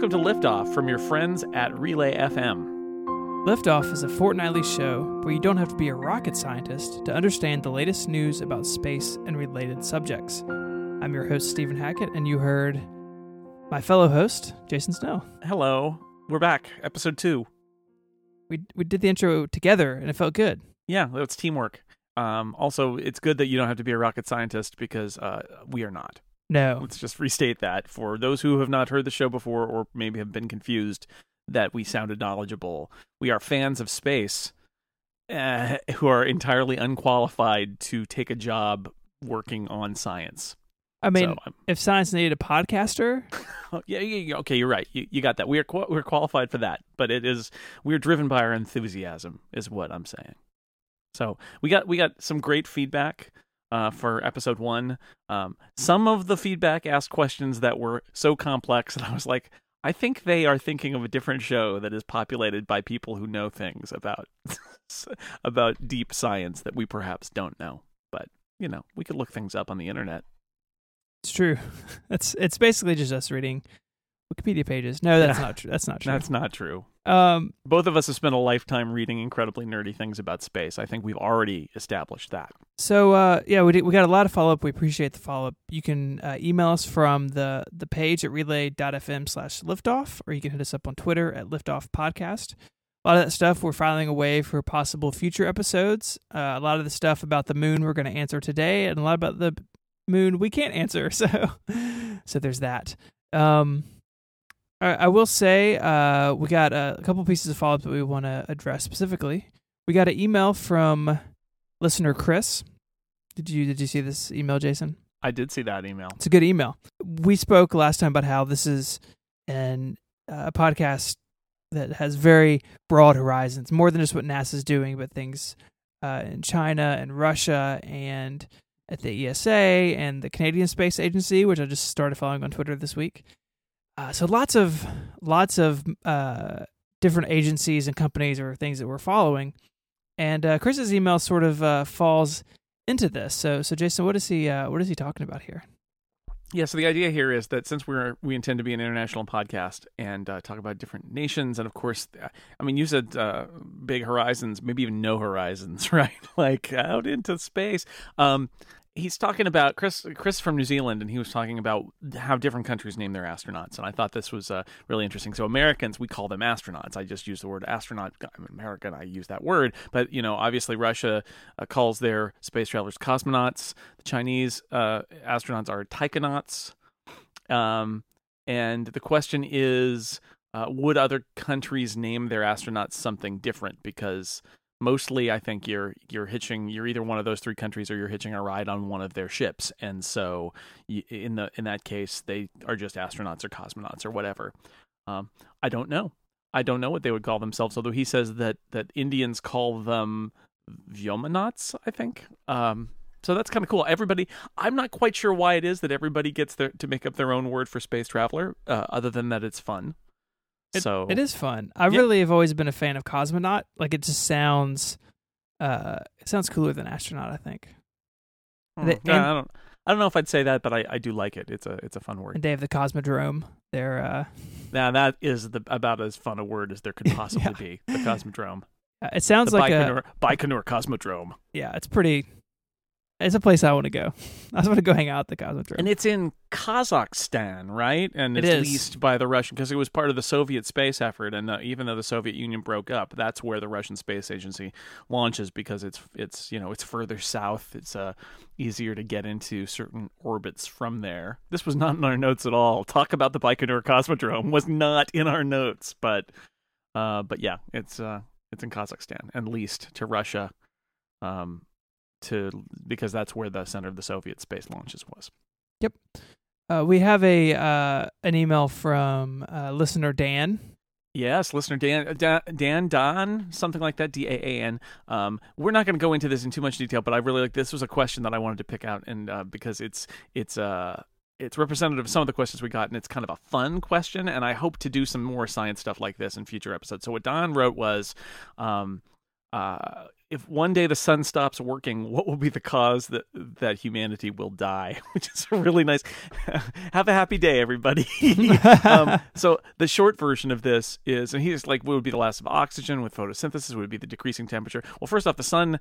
welcome to Liftoff from your friends at Relay FM. Liftoff is a fortnightly show where you don't have to be a rocket scientist to understand the latest news about space and related subjects. I'm your host, Stephen Hackett, and you heard my fellow host, Jason Snell. Hello, we're back, episode two. We, we did the intro together, and it felt good. Yeah, it's teamwork. Um, also, it's good that you don't have to be a rocket scientist because uh, we are not. No. Let's just restate that for those who have not heard the show before or maybe have been confused that we sounded knowledgeable. We are fans of space uh, who are entirely unqualified to take a job working on science. I mean, So, um, if science needed a podcaster, yeah, yeah, yeah, okay, you're right. You, you got that. We are qua- we're qualified for that, but it is we're driven by our enthusiasm, is what I'm saying. So we got we got some great feedback uh, for episode one. Um, some of the feedback asked questions that were so complex that I was like, I think they are thinking of a different show that is populated by people who know things about about deep science that we perhaps don't know. But you know, we could look things up on the internet. it's true. It's it's basically just us reading Wikipedia pages. No, that's not true. That's not true. That's not true. um, both of us have spent a lifetime reading incredibly nerdy things about space. I think we've already established that. So uh, yeah, we did, we got a lot of follow up. We appreciate the follow up. You can uh, email us from the the page at relay.fm slash liftoff, or you can hit us up on Twitter at liftoff podcast. A lot of that stuff we're filing away for possible future episodes. Uh, a lot of the stuff about the moon we're going to answer today, and a lot about the moon we can't answer. So so there's that. Um, I, I will say uh, we got a, a couple pieces of follow up that we want to address specifically. We got an email from listener Chris. Did you did you see this email, Jason? I did see that email. It's a good email. We spoke last time about how this is an uh, a podcast that has very broad horizons, more than just what NASA's doing, but things uh, in China and Russia and at the ESA and the Canadian Space Agency, which I just started following on Twitter this week. Uh, so lots of lots of uh, different agencies and companies or things that we're following, and uh, Chris's email sort of uh, falls into this. So so Jason, what is he uh, what is he talking about here? Yeah, so the idea here is that since we're we intend to be an international podcast and uh, talk about different nations, and of course, I mean, you said uh, big horizons, maybe even no horizons, right? like out into space. Um, he's talking about Chris Chris from New Zealand, and he was talking about how different countries name their astronauts, and I thought this was uh, really interesting. So Americans, we call them astronauts. I just use the word astronaut. I'm American. I use that word, but you know, obviously Russia uh, calls their space travelers cosmonauts. The Chinese uh, astronauts are taikonauts. Um, and the question is, uh, would other countries name their astronauts something different? Because mostly, I think you're you're hitching. You're either one of those three countries, or you're hitching a ride on one of their ships. And so, in the in that case, they are just astronauts or cosmonauts or whatever. Um, I don't know. I don't know what they would call themselves. Although he says that that Indians call them Vyomanauts, I think. Um, so that's kind of cool. Everybody, I'm not quite sure why it is that everybody gets their, to make up their own word for space traveler, uh, other than that it's fun. It- so It is fun. I Yeah. really have always been a fan of cosmonaut. Like it just sounds, uh, it sounds cooler than astronaut. I think. Hmm. Yeah, and- I don't. I don't know if I'd say that, but I, I do like it. It's a it's a fun word. And they have the Cosmodrome. They're, uh, Now that is the about as fun a word as there could possibly Yeah. be. The Cosmodrome, it sounds the like a Baikonur, Baikonur Cosmodrome, yeah. It's pretty. It's a place I want to go. I just want to go hang out at the Cosmodrome. and it's in Kazakhstan, right? And It it's leased by the Russian because it was part of the Soviet space effort. And uh, even though the Soviet Union broke up, that's where the Russian Space Agency launches because it's it's you know it's further south. It's uh, easier to get into certain orbits from there. This was not in our notes at all. Talk about the Baikonur Cosmodrome was not in our notes, but uh, but yeah, it's uh, it's in Kazakhstan and leased to Russia. Um, to because that's where the center of the Soviet space launches was. Yep. Uh, we have a uh, an email from uh, listener Dan. Yes, listener Dan Dan, Dan Don, something like that, D A A N. Um, we're not going to go into this in too much detail, but I really like this was a question that I wanted to pick out, and uh, because it's it's uh it's representative of some of the questions we got, and it's kind of a fun question, and I hope to do some more science stuff like this in future episodes. So what Don wrote was, um, uh, if one day the sun stops working, what will be the cause that that humanity will die? Which is really nice. Have a happy day, everybody. um, so the short version of this is, and he's like, what would be the loss of oxygen with photosynthesis? Would be the decreasing temperature? Well, first off, the sun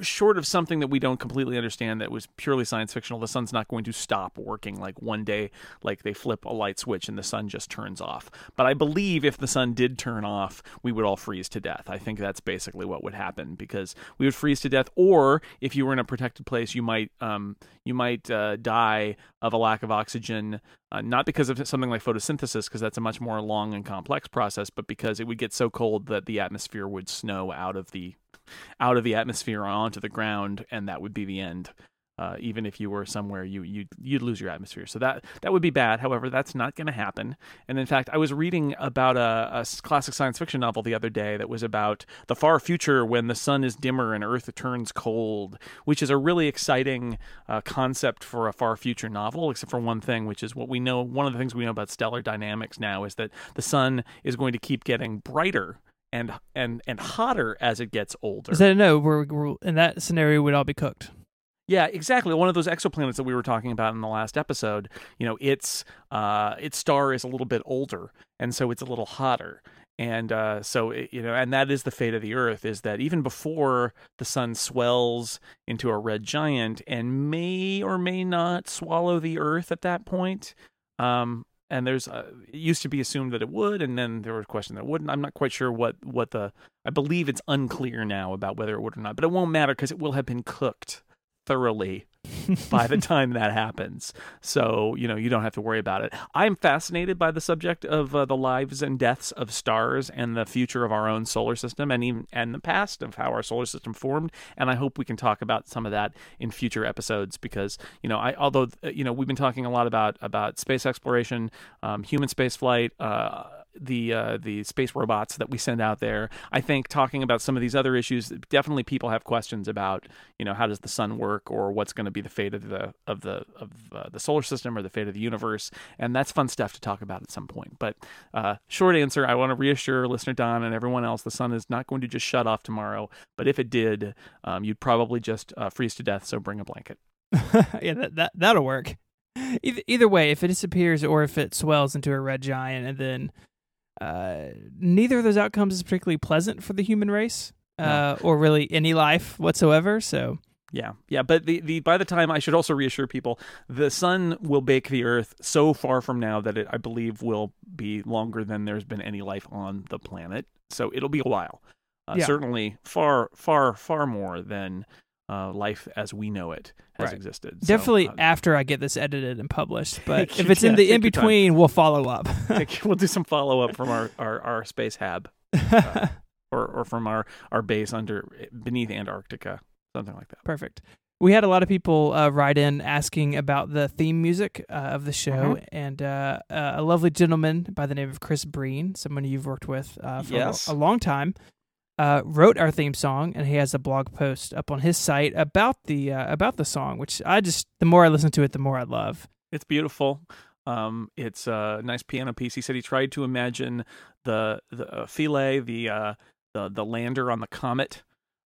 short of something that we don't completely understand that was purely science fictional, the sun's not going to stop working like one day, like they flip a light switch and the sun just turns off. But I believe if the sun did turn off, we would all freeze to death. I think that's basically what would happen because we would freeze to death. Or if you were in a protected place, you might um, you might uh, die of a lack of oxygen, uh, not because of something like photosynthesis, because that's a much more long and complex process, but because it would get so cold that the atmosphere would snow out of the out of the atmosphere onto the ground, and that would be the end. Uh, even if you were somewhere, you you you'd lose your atmosphere. So that that would be bad. However, that's not going to happen. And in fact, I was reading about a, a, classic science fiction novel the other day that was about the far future when the sun is dimmer and Earth turns cold, which is a really exciting uh, concept for a far future novel. Except for one thing, which is what we know. One of the things we know about stellar dynamics now is that the sun is going to keep getting brighter and and and hotter as it gets older. So no, we're, we're in that scenario we'd all be cooked. Yeah, exactly. One of those exoplanets that we were talking about in the last episode, you know, its uh, its star is a little bit older, and so it's a little hotter. And uh, so, it, you know, and that is the fate of the Earth is that even before the sun swells into a red giant and may or may not swallow the Earth at that point, um, and there's uh, it used to be assumed that it would and then there was a question that wouldn't. I'm not quite sure what what the i believe it's unclear now about whether it would or not but it won't matter because it will have been cooked thoroughly by the time that happens. So, you know, you don't have to worry about it. I'm fascinated by the subject of uh, the lives and deaths of stars and the future of our own solar system and even and the past of how our solar system formed. And I hope we can talk about some of that in future episodes because, you know, I although uh, you know, we've been talking a lot about about space exploration, um, human space flight, uh, the uh, the space robots that we send out there. I think talking about some of these other issues, definitely people have questions about, you know, how does the sun work or what's going to be the fate of the of the of uh, the solar system or the fate of the universe, and that's fun stuff to talk about at some point. But uh, short answer, I want to reassure listener Don and everyone else, the sun is not going to just shut off tomorrow. But if it did, um, you'd probably just uh, freeze to death. So bring a blanket. yeah, that, that that'll work. Either, either way, if it disappears or if it swells into a red giant and then uh, neither of those outcomes is particularly pleasant for the human race uh, no. or really any life whatsoever. So. Yeah, yeah, but the, the by the time I should also reassure people, the sun will bake the Earth so far from now that it I believe will be longer than there's been any life on the planet. So it'll be a while. Uh, yeah. Certainly, far, far, far more than uh, life as we know it has right. existed. So, Definitely uh, after I get this edited and published, but if it's yeah, in the in between, we'll follow up. take, we'll do some follow up from our, our, our space hab, uh, or or from our our base under beneath Antarctica, something like that. Perfect. We had a lot of people uh, write in asking about the theme music uh, of the show, mm-hmm. and uh, uh, a lovely gentleman by the name of Chris Breen, someone you've worked with uh, for yes. a, a, long time, uh, wrote our theme song, and he has a blog post up on his site about the uh, about the song, which I just the more I listen to it, the more I love. It's beautiful. Um, it's a nice piano piece. He said he tried to imagine the the uh, Philae, the uh, the the lander on the comet,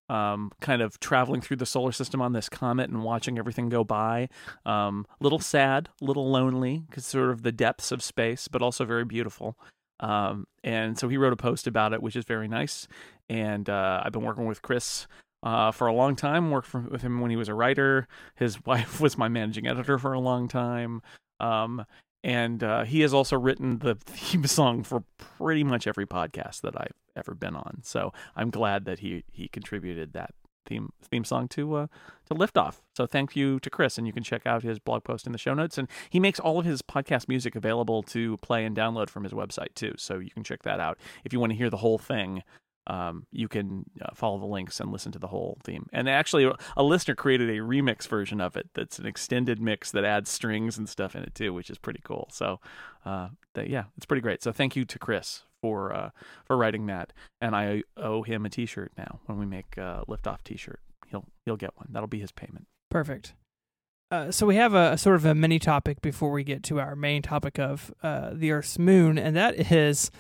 um, kind of traveling through the solar system on this comet and watching everything go by. Um, little sad, little lonely, because sort of the depths of space, but also very beautiful. Um, and so he wrote a post about it, which is very nice. And uh, I've been working with Chris uh, for a long time. Worked for, with him when he was a writer. His wife was my managing editor for a long time. Um, and uh, he has also written the theme song for pretty much every podcast that I've ever been on. So I'm glad that he he contributed that theme theme song to uh, to Liftoff. So thank you to Chris, and you can check out his blog post in the show notes. And he makes all of his podcast music available to play and download from his website too. So you can check that out if you want to hear the whole thing. Um, you can uh, follow the links and listen to the whole theme. And actually, a listener created a remix version of it. That's an extended mix that adds strings and stuff in it too, which is pretty cool. So, uh, yeah, it's pretty great. So thank you to Chris for uh, for writing that, and I owe him a T-shirt now. When we make a liftoff T-shirt, he'll he'll get one. That'll be his payment. Perfect. Uh, so we have a, a, sort of a mini topic before we get to our main topic of uh, the Earth's moon, and that is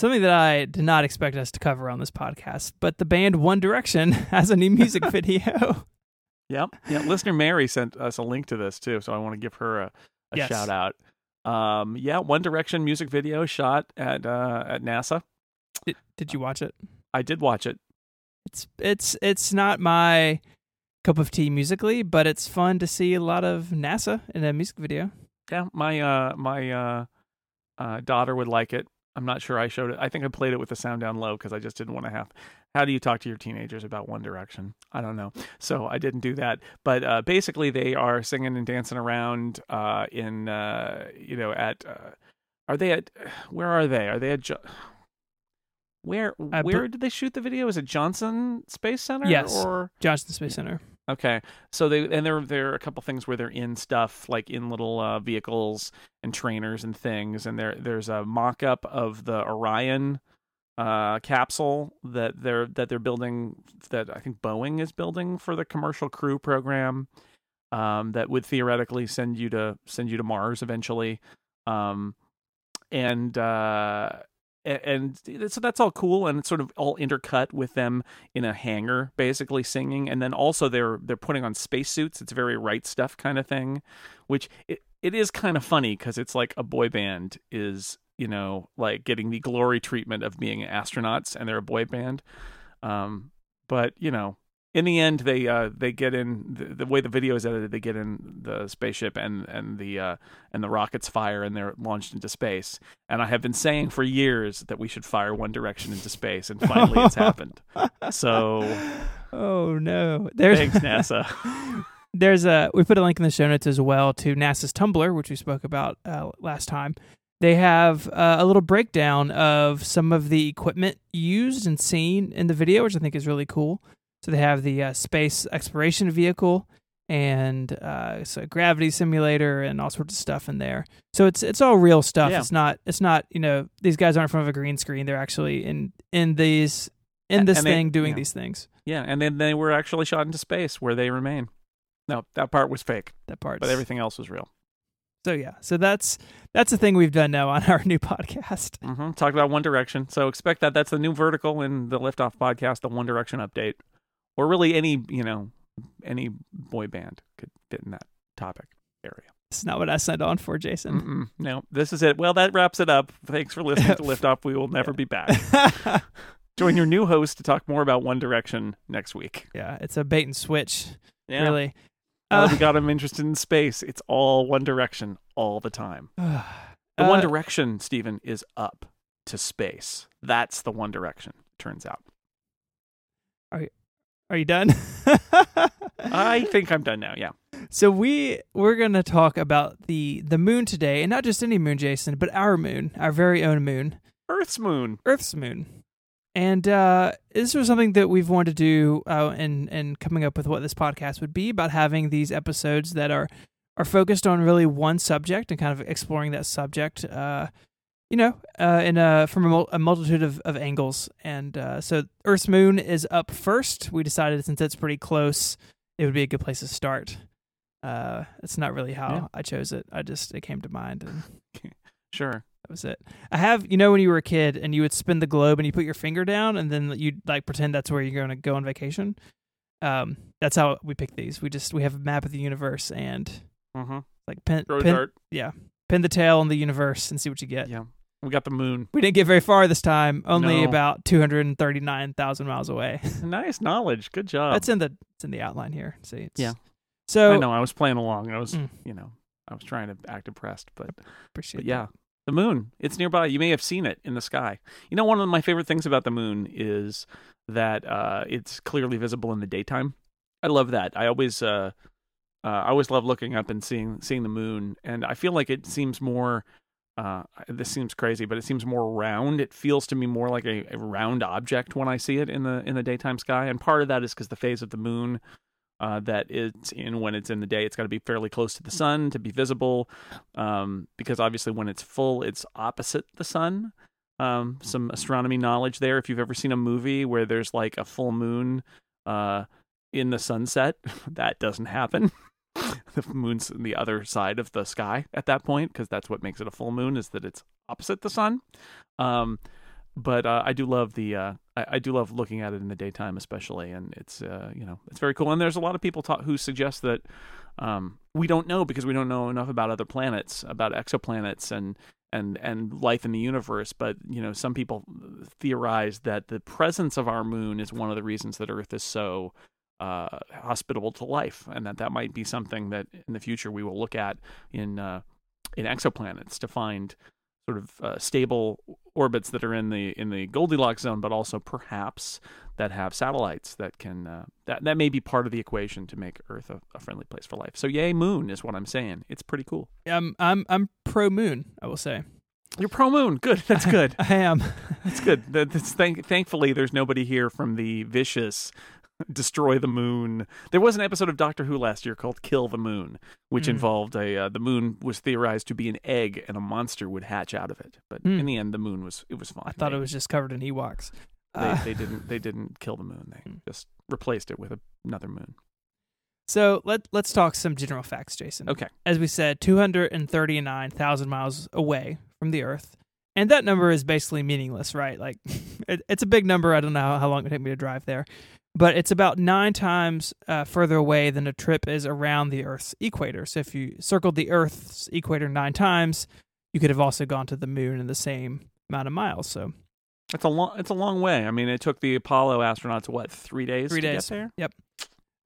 Something that I did not expect us to cover on this podcast, but the band One Direction has a new music video. Yep. Yeah. Listener Mary sent us a link to this too, so I want to give her a, a Yes. shout out. Um, yeah, One Direction music video shot at uh, at NASA. Did, did you watch it? I did watch it. It's it's it's not my cup of tea musically, but it's fun to see a lot of NASA in a music video. Yeah, my uh my uh, uh daughter would like it. I'm not sure I showed it. I think I played it with the sound down low because I just didn't want to have. How do you talk to your teenagers about One Direction? I don't know. So I didn't do that. But uh, basically, they are singing and dancing around uh, in uh, you know at. Uh, are they at? Where are they? Are they at? Jo- where I where did they shoot the video? Is it Johnson Space Center? Yes. Or Johnson Space Center. Okay, so they and there there are a couple things where they're in stuff like in little uh, vehicles and trainers and things, and there there's a mock-up of the Orion uh, capsule that they're that they're building that I think Boeing is building for the commercial crew program um, that would theoretically send you to send you to Mars eventually, um, and uh, and so that's all cool and it's sort of all intercut with them in a hangar basically singing. And then also they're they're putting on spacesuits. It's very right stuff kind of thing which it, it is kind of funny because it's like a boy band is you know like getting the glory treatment of being astronauts and they're a boy band. Um but you know in the end they uh they get in the, the way the video is edited they get in the spaceship and and the uh and the rockets fire and they're launched into space and i have been saying for years that we should fire one direction into space and finally it's happened so Oh no! There's thanks nasa there's a we put a link in the show notes as well to NASA's Tumblr, which we spoke about uh, last time. They have uh, a little breakdown of some of the equipment used and seen in the video, which I think is really cool. So they have the uh, space exploration vehicle and uh, so gravity simulator and all sorts of stuff in there. So it's it's all real stuff. Yeah. It's not it's not you know these guys aren't in front of a green screen. They're actually in in these in this And they- thing doing yeah. these things. yeah and then they were actually shot into space where they remain no that part was fake That part. but everything else was real So yeah, so that's that's the thing we've done now on our new podcast. hmm Talked about One Direction, so expect that. That's the new vertical in the Liftoff podcast, the One Direction update, or really any you know any boy band could fit in that topic area. It's not what I signed on for, Jason. Mm-mm. No, this is it. Well, that wraps it up. Thanks for listening to Lift Off. We will never be back. Join your new host to talk more about One Direction next week. yeah, it's a bait and switch, Yeah. really. Uh, we got him interested in space. It's all One Direction all the time. The uh, One Direction, Stephen, is up to space. That's the One Direction. Turns out. Are you done? I think I'm done now. Yeah. so we we're gonna talk about the the moon today, and not just any moon, Jason, but our moon, our very own moon, Earth's moon. Earth's moon. And uh, this was something that we've wanted to do, uh, and and coming up with what this podcast would be about having these episodes that are are focused on really one subject and kind of exploring that subject, uh, you know, uh, in a from a, mul- a multitude of, of angles. And uh, so Earth's moon is up first. We decided since it's pretty close, it would be a good place to start. Uh, it's not really how Yeah. I chose it. I just it came to mind and Sure. that was it. I have, you know, when you were a kid and you would spin the globe and you put your finger down and then you'd like pretend that's where you're going to go on vacation. Um, that's how we pick these. We just we have a map of the universe and Mm-hmm. like pin Throw pin, dart. pin the tail on the universe and see what you get. Yeah. We got the moon. We didn't get very far this time. Only No. about two hundred and thirty nine thousand miles away. Nice knowledge. Good job. that's in the it's in the outline here. See, it's, Yeah. So I know. I was playing along. I was, Mm. you know, I was trying to act impressed, but, appreciate but yeah, the moon. It's nearby. You may have seen it in the sky. You know, one of my favorite things about the moon is that uh, it's clearly visible in the daytime. I love that. I always, uh, uh, I always love looking up and seeing seeing the moon, and I feel like it seems more. Uh, this seems crazy, but it seems more round. It feels to me more like a, a round object when I see it in the in the daytime sky, and part of that is because the phase of the moon uh, that it's in when it's in the day. It's got to be fairly close to the sun to be visible, um, because obviously when it's full, it's opposite the sun. Um, some astronomy knowledge there. If you've ever seen a movie where there's like a full moon uh, in the sunset, that doesn't happen. the moon's on the other side of the sky at that point because that's what makes it a full moon is that it's opposite the sun. Um, but uh, I do love the uh, I, do love looking at it in the daytime, especially, and it's uh, you know it's very cool. And there's a lot of people ta- who suggest that um, we don't know because we don't know enough about other planets, about exoplanets, and and and life in the universe. But you know, some people theorize that the presence of our moon is one of the reasons that Earth is so uh, hospitable to life, and that that might be something that in the future we will look at in uh, in exoplanets to find sort of uh, stable orbits that are in the in the Goldilocks zone, but also perhaps that have satellites that can uh, that that may be part of the equation to make Earth a, a, friendly place for life. So yay, moon is what I'm saying. It's pretty cool. I'm I'm I'm pro moon. I will say. You're pro moon. Good. That's good. I, I am. That's good. That's thank, thankfully there's nobody here from the vicious destroy the moon. There was an episode of Doctor Who last year called Kill the Moon, which mm. involved a uh, the moon was theorized to be an egg and a monster would hatch out of it. But mm. in the end, the moon was it was fine. I thought they, it was just covered in Ewoks. They, uh. they didn't they didn't kill the moon. They mm. just replaced it with another moon. So let let's talk some general facts, Jason. Okay. As we said, two hundred and thirty nine thousand miles away from the Earth. And that number is basically meaningless, right? Like, it, it's a big number. I don't know how long it would take me to drive there but it's about nine times uh, further away than a trip is around the Earth's equator. So if you circled the Earth's equator nine times, you could have also gone to the moon in the same amount of miles. So it's a long it's a long way. I mean, it took the Apollo astronauts what three days? Three days. there. Yep.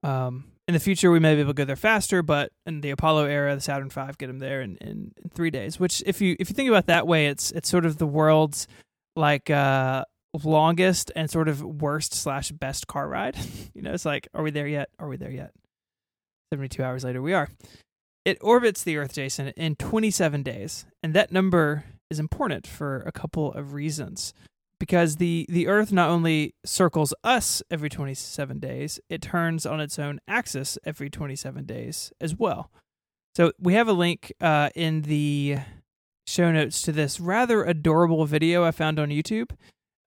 Um, in the future, we may be able to go there faster, but in the Apollo era, the Saturn V get them there in, in, in three days. Which, if you if you think about that way, it's it's sort of the world's like uh, longest and sort of worst slash best car ride. you know, it's like, are we there yet? Are we there yet? 72 hours later, we are. It orbits the Earth, Jason, in 27 days. And that number is important for a couple of reasons. Because the, the Earth not only circles us every 27 days, it turns on its own axis every 27 days as well. So we have a link uh, in the show notes to this rather adorable video I found on YouTube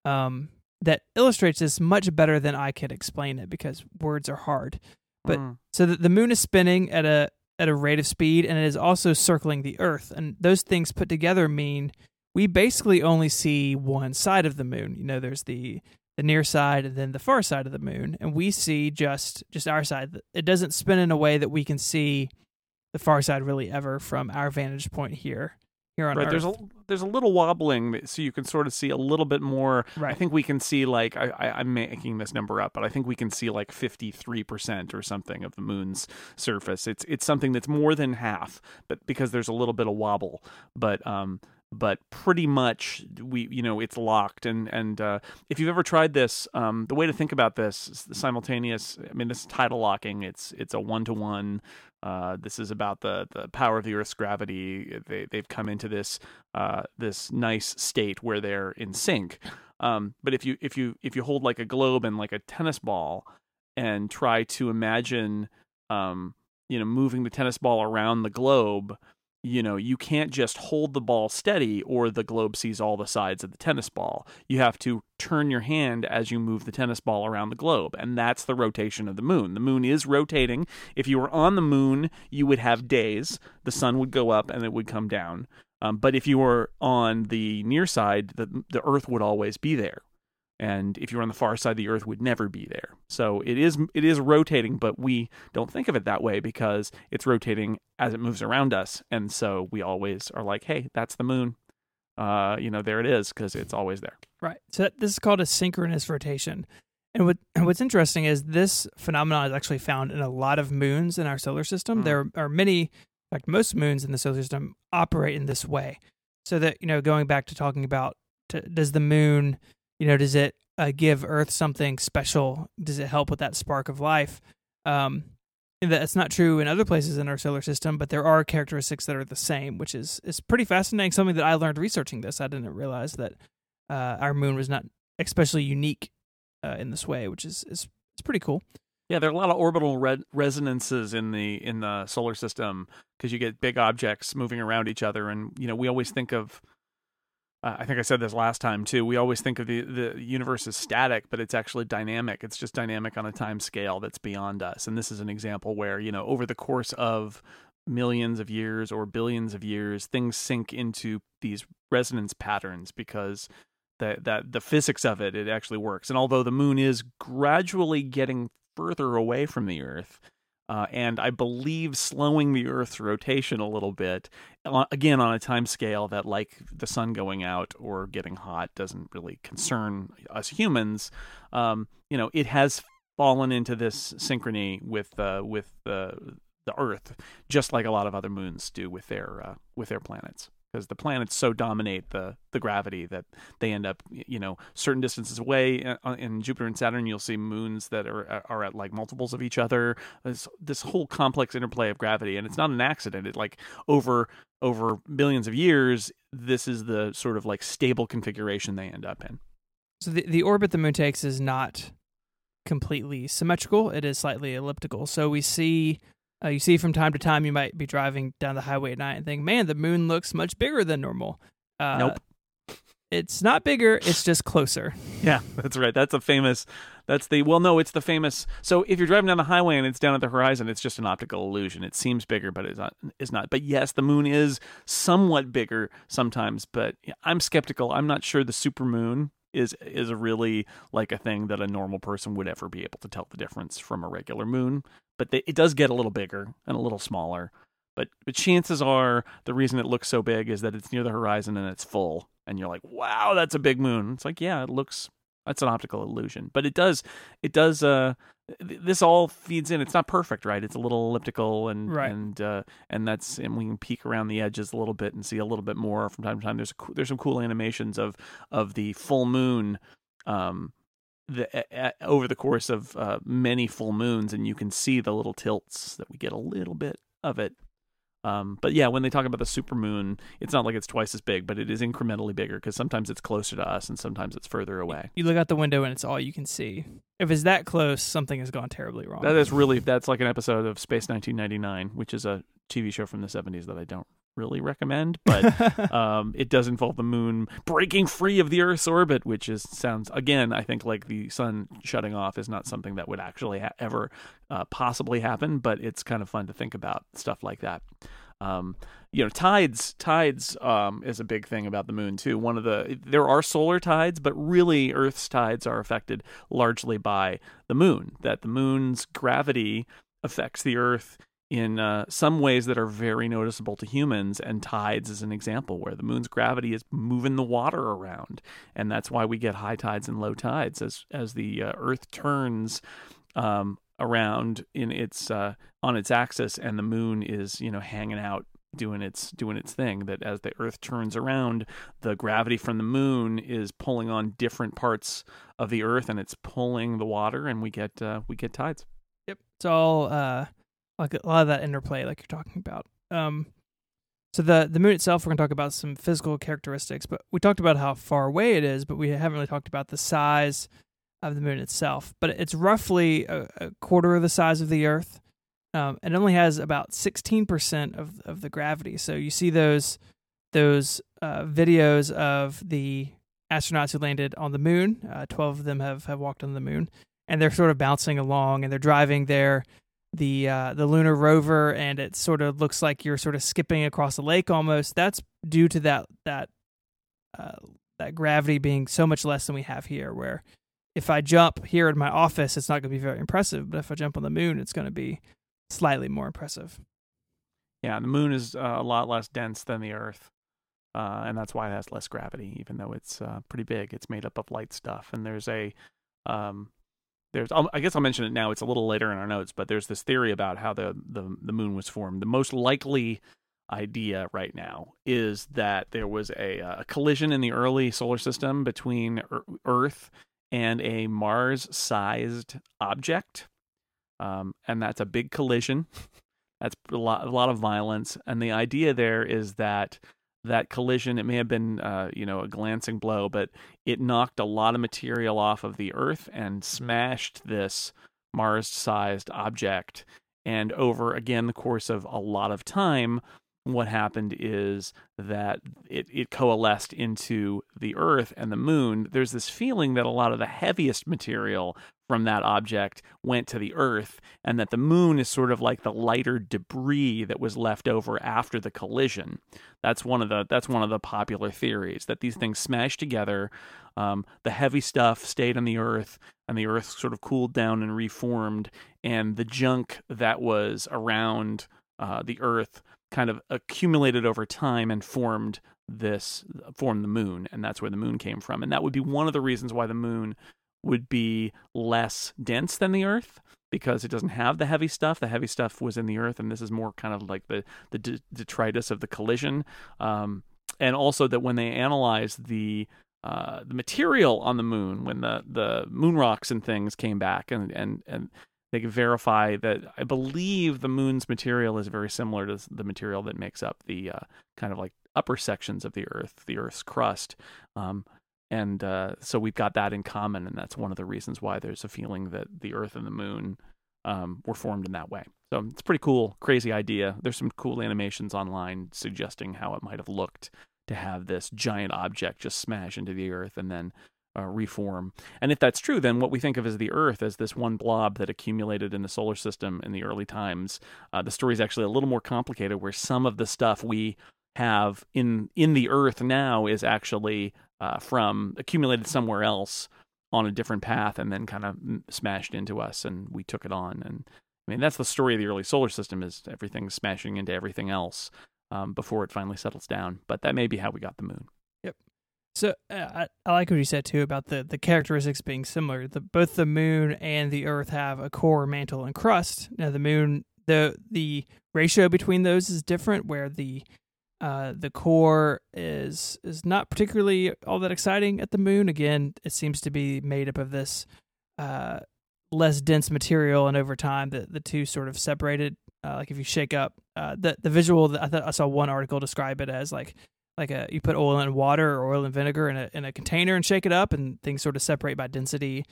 um, that illustrates this much better than I could explain it because words are hard. But mm. so the, the moon is spinning at a at a rate of speed and it is also circling the earth and those things put together mean we basically only see one side of the moon. You know, there's the the near side and then the far side of the moon and we see just just our side. It doesn't spin in a way that we can see the far side really ever from our vantage point here here on right, Earth. There's a there's a little wobbling, so you can sort of see a little bit more. Right. I think we can see like I, I am making this number up, but I think we can see like 53 percent or something of the moon's surface. It's it's something that's more than half, but because there's a little bit of wobble, but um but pretty much we you know it's locked and and uh, if you've ever tried this um, the way to think about this is the simultaneous i mean this is tidal locking it's it's a one to one uh, this is about the the power of the Earth's gravity. They they've come into this uh, this nice state where they're in sync. Um, but if you if you if you hold like a globe and like a tennis ball and try to imagine um, you know moving the tennis ball around the globe you know, you can't just hold the ball steady or the globe sees all the sides of the tennis ball. You have to turn your hand as you move the tennis ball around the globe. And that's the rotation of the moon. The moon is rotating. If you were on the moon, you would have days. The sun would go up and it would come down. Um, but if you were on the near side, the, the earth would always be there and if you're on the far side the earth would never be there. So it is it is rotating but we don't think of it that way because it's rotating as it moves around us. And so we always are like hey that's the moon. Uh you know there it is because it's always there. Right. So this is called a synchronous rotation. And what and what's interesting is this phenomenon is actually found in a lot of moons in our solar system. Mm. there are many in fact most moons in the solar system operate in this way. So that you know going back to talking about to, does the moon you know, does it uh, give Earth something special? Does it help with that spark of life? Um, that's not true in other places in our solar system, but there are characteristics that are the same, which is is pretty fascinating. Something that I learned researching this. I didn't realize that uh, our moon was not especially unique uh, in this way, which is is it's pretty cool. Yeah, there are a lot of orbital re- resonances in the in the solar system because you get big objects moving around each other, and you know we always think of uh, I think I said this last time too. We always think of the the universe as static, but it's actually dynamic. It's just dynamic on a time scale that's beyond us. And this is an example where you know over the course of millions of years or billions of years, things sink into these resonance patterns because that that the physics of it it actually works. And although the moon is gradually getting further away from the Earth, uh, and I believe slowing the Earth's rotation a little bit, uh, again on a time scale that, like the sun going out or getting hot, doesn't really concern us humans. Um, you know, it has fallen into this synchrony with uh, with the the Earth, just like a lot of other moons do with their uh, with their planets because the planets so dominate the the gravity that they end up you know certain distances away uh, in Jupiter and Saturn you'll see moons that are uh, are at like multiples of each other. This this whole complex interplay of gravity and it's not an accident it like over over billions of years this is the sort of like stable configuration they end up in. So the the orbit the moon takes is not completely symmetrical it is slightly elliptical. So we see uh, you see from time to time, you might be driving down the highway at night and think, man, the moon looks much bigger than normal. Uh, nope. It's not bigger, it's just closer. Yeah, that's right. That's a famous, that's the, well, no, it's the famous. So if you're driving down the highway and it's down at the horizon, it's just an optical illusion. It seems bigger, but it's not. It's not. But yes, the moon is somewhat bigger sometimes, but I'm skeptical. I'm not sure the supermoon is is really like a thing that a normal person would ever be able to tell the difference from a regular moon. But they, it does get a little bigger and a little smaller. But but chances are the reason it looks so big is that it's near the horizon and it's full, and you're like, wow, that's a big moon. It's like, yeah, it looks that's an optical illusion, but it does it does uh this all feeds in. It's not perfect, right? It's a little elliptical, and right. and uh, and that's and we can peek around the edges a little bit and see a little bit more from time to time. There's a, there's some cool animations of of the full moon, um, the over the course of uh, many full moons, and you can see the little tilts that we get a little bit of it um, but yeah, when they talk about the supermoon, it's not like it's twice as big, but it is incrementally bigger because sometimes it's closer to us and sometimes it's further away. You look out the window and it's all you can see. If it's that close, something has gone terribly wrong. That is really that's like an episode of Space 1999, which is a TV show from the 70s that I don't really recommend, but um, it does involve the moon breaking free of the Earth's orbit, which is sounds again, I think like the sun shutting off is not something that would actually ha- ever uh, possibly happen, but it's kind of fun to think about stuff like that. Um, you know, tides, tides um, is a big thing about the moon too. One of the there are solar tides, but really Earth's tides are affected largely by the moon. That the moon's gravity affects the Earth in uh, some ways that are very noticeable to humans. And tides is an example where the moon's gravity is moving the water around, and that's why we get high tides and low tides as as the uh, Earth turns. Um, around in its uh, on its axis and the moon is you know hanging out doing its doing its thing that as the earth turns around the gravity from the moon is pulling on different parts of the earth and it's pulling the water and we get uh, we get tides yep it's all uh like a lot of that interplay like you're talking about. Um so the the moon itself we're to talk about some physical characteristics but we talked about how far away it is but we haven't really talked about the size of the moon itself. But it's roughly a, a quarter of the size of the earth. Um, and it only has about 16% of, of the gravity. So you see those those uh, videos of the astronauts who landed on the moon. Uh, 12 of them have, have walked on the moon and they're sort of bouncing along and they're driving their the uh, the lunar rover, and it sort of looks like you're sort of skipping across a lake almost. That's due to that that uh, that gravity being so much less than we have here. Where if I jump here in my office, it's not going to be very impressive, but if I jump on the moon, it's going to be slightly more impressive. Yeah, the moon is uh, a lot less dense than the Earth. Uh, and that's why it has less gravity, even though it's uh, pretty big. It's made up of light stuff, and there's a um, there's I guess I'll mention it now. It's a little later in our notes, but there's this theory about how the the, the moon was formed. The most likely idea right now is that there was a, a collision in the early solar system between Earth and a Mars-sized object, um, and that's a big collision. That's a lot, a lot of violence, and the idea there is that that collision. It may have been, uh, you know, a glancing blow, but it knocked a lot of material off of the Earth and smashed this Mars-sized object. And over again the course of a lot of time, what happened is that it, it coalesced into the Earth and the Moon. There's this feeling that a lot of the heaviest material from that object went to the Earth, and that the moon is sort of like the lighter debris that was left over after the collision. That's one of the that's one of the popular theories that these things smashed together. Um, the heavy stuff stayed on the Earth, and the Earth sort of cooled down and reformed, and the junk that was around uh, the Earth kind of accumulated over time and formed this formed the moon and that's where the moon came from and that would be one of the reasons why the moon would be less dense than the Earth because it doesn't have the heavy stuff. The heavy stuff was in the Earth, and this is more kind of like the the detritus of the collision. Um, and also that when they analyzed the uh, the material on the moon, when the the moon rocks and things came back, and and and they could verify that I believe the moon's material is very similar to the material that makes up the uh, kind of like upper sections of the Earth, the Earth's crust. Um, and uh, so we've got that in common, and that's one of the reasons why there's a feeling that the Earth and the Moon um, were formed in that way. So it's pretty cool, crazy idea. There's some cool animations online suggesting how it might have looked to have this giant object just smash into the Earth and then uh, reform. And if that's true, then what we think of as the Earth as this one blob that accumulated in the solar system in the early times, uh, the story is actually a little more complicated. Where some of the stuff we have in in the Earth now is actually uh, from accumulated somewhere else on a different path and then kind of smashed into us and we took it on. And i mean that's the story of the early solar system is everything smashing into everything else um, before it finally settles down. But that may be how we got the moon. Yep. So uh, I, I like what you said too about the, the characteristics being similar. The, both the moon and the earth have a core mantle and crust. Now the moon the the ratio between those is different where the uh, the core is is not particularly all that exciting at the moon. Again, it seems to be made up of this uh, less dense material, and over time, the the two sort of separated. Uh, like if you shake up uh, the the visual, I thought I saw one article describe it as like like a you put oil and water or oil and vinegar in a in a container and shake it up, and things sort of separate by density.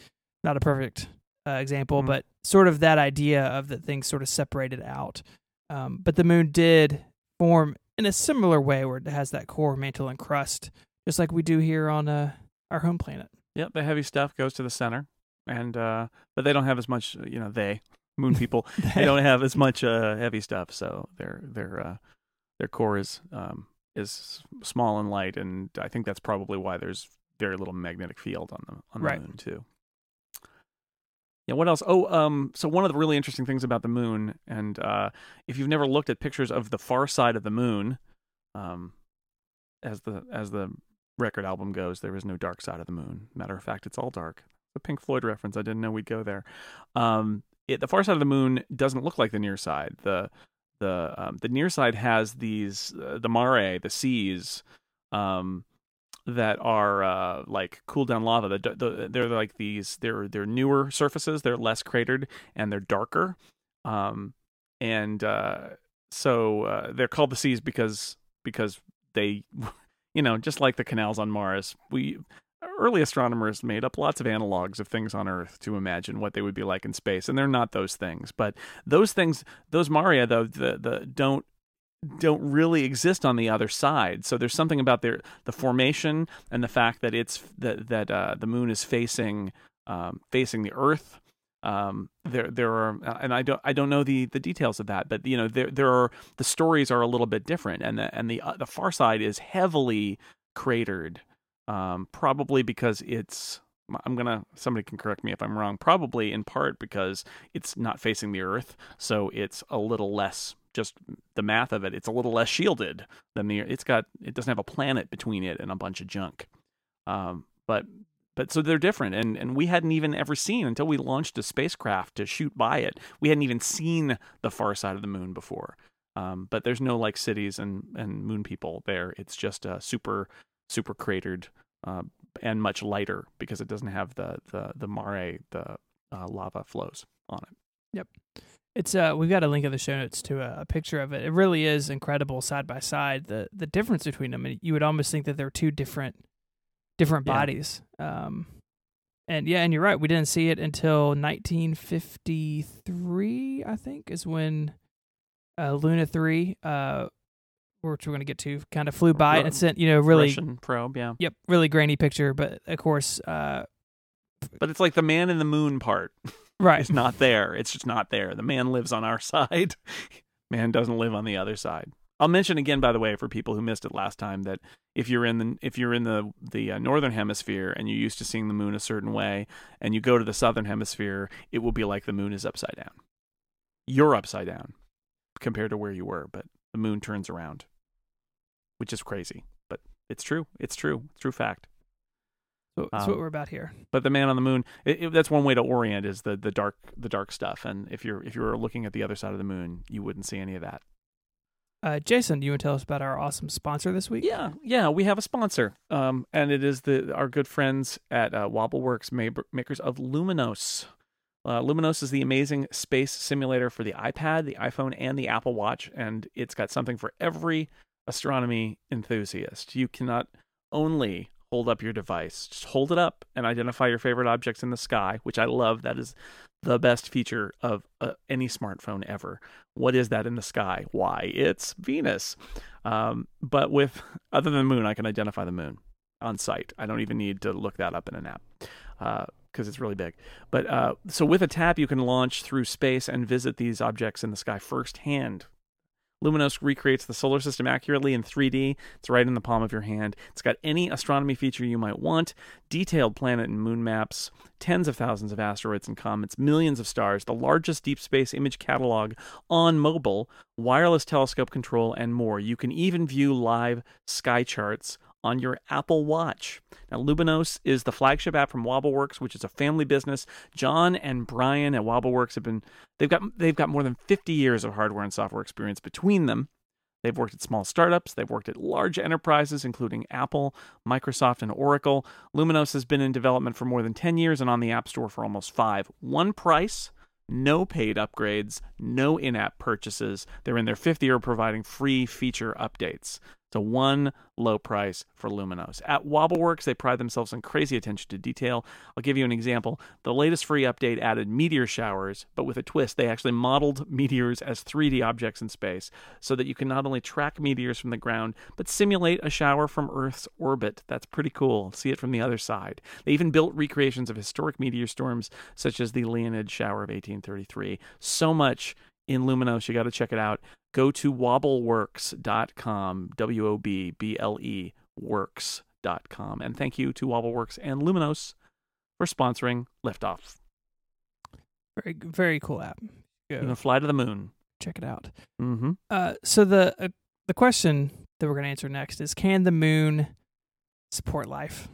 Not a perfect uh, example, mm-hmm. but sort of that idea of that things sort of separated out. Um, but the moon did form in a similar way where it has that core mantle and crust, just like we do here on uh, our home planet. Yep, the heavy stuff goes to the center, and uh, but they don't have as much. You know, they moon people they don't have as much uh, heavy stuff, so their their uh, their core is um, is small and light, and I think that's probably why there's very little magnetic field on the on the right. moon too. Yeah, what else? Oh, um, so one of the really interesting things about the moon, and uh, if you've never looked at pictures of the far side of the moon, um, as the as the record album goes, there is no dark side of the moon. Matter of fact, it's all dark. The Pink Floyd reference. I didn't know we'd go there. Um, it, the far side of the moon doesn't look like the near side. The the um, the near side has these uh, the mare, the seas, um, that are uh, like cooled down lava. The, the, they're like these. They're they're newer surfaces. They're less cratered and they're darker. Um, and uh, so uh, they're called the seas because because they, you know, just like the canals on Mars, we early astronomers made up lots of analogs of things on Earth to imagine what they would be like in space, and they're not those things. But those things, those Maria, though, the the don't don't really exist on the other side. So there's something about their the formation and the fact that it's that that uh, the moon is facing um, facing the Earth. Um, there there are and I don't I don't know the the details of that, but you know there there are the stories are a little bit different, and the and the uh, the far side is heavily cratered, um, probably because it's I'm gonna somebody can correct me if I'm wrong. Probably in part because it's not facing the Earth, so it's a little less just the math of it, it's a little less shielded than the. It's got it doesn't have a planet between it and a bunch of junk. Um, but but so they're different, and and we hadn't even ever seen until we launched a spacecraft to shoot by it. We hadn't even seen the far side of the moon before. Um, but there's no like cities and and moon people there. It's just a super super cratered uh, and much lighter because it doesn't have the the the mare the uh, lava flows on it. Yep. It's uh, we've got a link in the show notes to a, a, picture of it. It really is incredible side by side. The the difference between them, and you would almost think that they're two different different yeah. bodies. Um, and yeah, and you're right. We didn't see it until 1953, I think, is when uh, Luna three, uh, which we're going to get to, kind of flew by and sent you know really Russian probe. Yeah. Yep, really grainy picture. But of course, uh, But it's like the man in the moon part right. It's not there. It's just not there. The man lives on our side. Man doesn't live on the other side. I'll mention again, by the way, for people who missed it last time, that if you're in the if you're in the the uh, northern hemisphere and you're used to seeing the moon a certain way, and you go to the southern hemisphere, it will be like the moon is upside down. You're upside down compared to where you were, but the moon turns around, which is crazy, but it's true. It's true. It's true fact. So that's Um, what we're about here. But the man on the moon, it, it- that's one way to orient is the the dark the dark stuff. And if you're if you were looking at the other side of the moon, you wouldn't see any of that. Uh, Jason, do you want to tell us about our awesome sponsor this week? Yeah, yeah, we have a sponsor, um, and it is the our good friends at uh, WobbleWorks, ma- makers of Luminos. Uh, Luminos is the amazing space simulator for the iPad, the iPhone, and the Apple Watch, and it's got something for every astronomy enthusiast. You cannot only hold up your device, just hold it up and identify your favorite objects in the sky, which I love. That is the best feature of uh, any smartphone ever. What is that in the sky? Why, it's Venus. Um, but with other than the moon, I can identify the moon on sight. I don't even need to look that up in an app because it's really big. But uh, so with a tap, you can launch through space and visit these objects in the sky firsthand. Luminos recreates the solar system accurately in 3D. It's right in the palm of your hand. It's got any astronomy feature you might want, detailed planet and moon maps, tens of thousands of asteroids and comets, millions of stars, the largest deep space image catalog on mobile, wireless telescope control, and more. You can even view live sky charts on your Apple Watch. Now, Luminos is the flagship app from WobbleWorks, which is a family business. John and Brian at WobbleWorks have been they've got they've got more than 50 years of hardware and software experience between them. They've worked at small startups, they've worked at large enterprises including Apple, Microsoft, and Oracle. Luminos has been in development for more than 10 years and on the App Store for almost 5. One price, no paid upgrades, no in-app purchases. They're in their 5th year providing free feature updates. So one low price for Luminos. At WobbleWorks, they pride themselves on crazy attention to detail. I'll give you an example. The latest free update added meteor showers, but with a twist. They actually modeled meteors as 3D objects in space so that you can not only track meteors from the ground, but simulate a shower from Earth's orbit. That's pretty cool. See it from the other side. They even built recreations of historic meteor storms, such as the Leonid shower of 1833. So much in Luminos. You got to check it out. Go to wobbleworks.com, W O B B L E works.com. And thank you to Wobbleworks and Luminos for sponsoring Liftoff. Very very cool app. You're Go to fly to the moon. check it out. Mm-hmm. Uh, so the uh, the question that we're going to answer next is: Can the moon support life?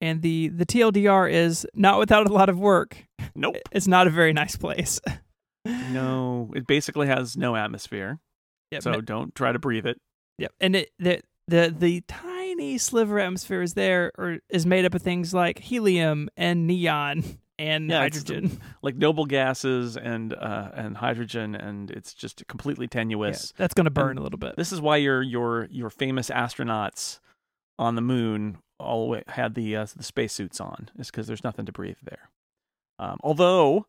And the the TLDR is not without a lot of work. Nope. It's not a very nice place. No, it basically has no atmosphere. Yep. So don't try to breathe it. Yep. And it the the the tiny sliver atmosphere is there or is made up of things like helium and neon and Yeah, hydrogen. Like noble gases and uh, and hydrogen, and it's just completely Yeah, tenuous. that's going to burn And a little bit. This is why your your your famous astronauts on the moon all had the uh, the spacesuits on. Is because there's nothing to breathe there. Um, although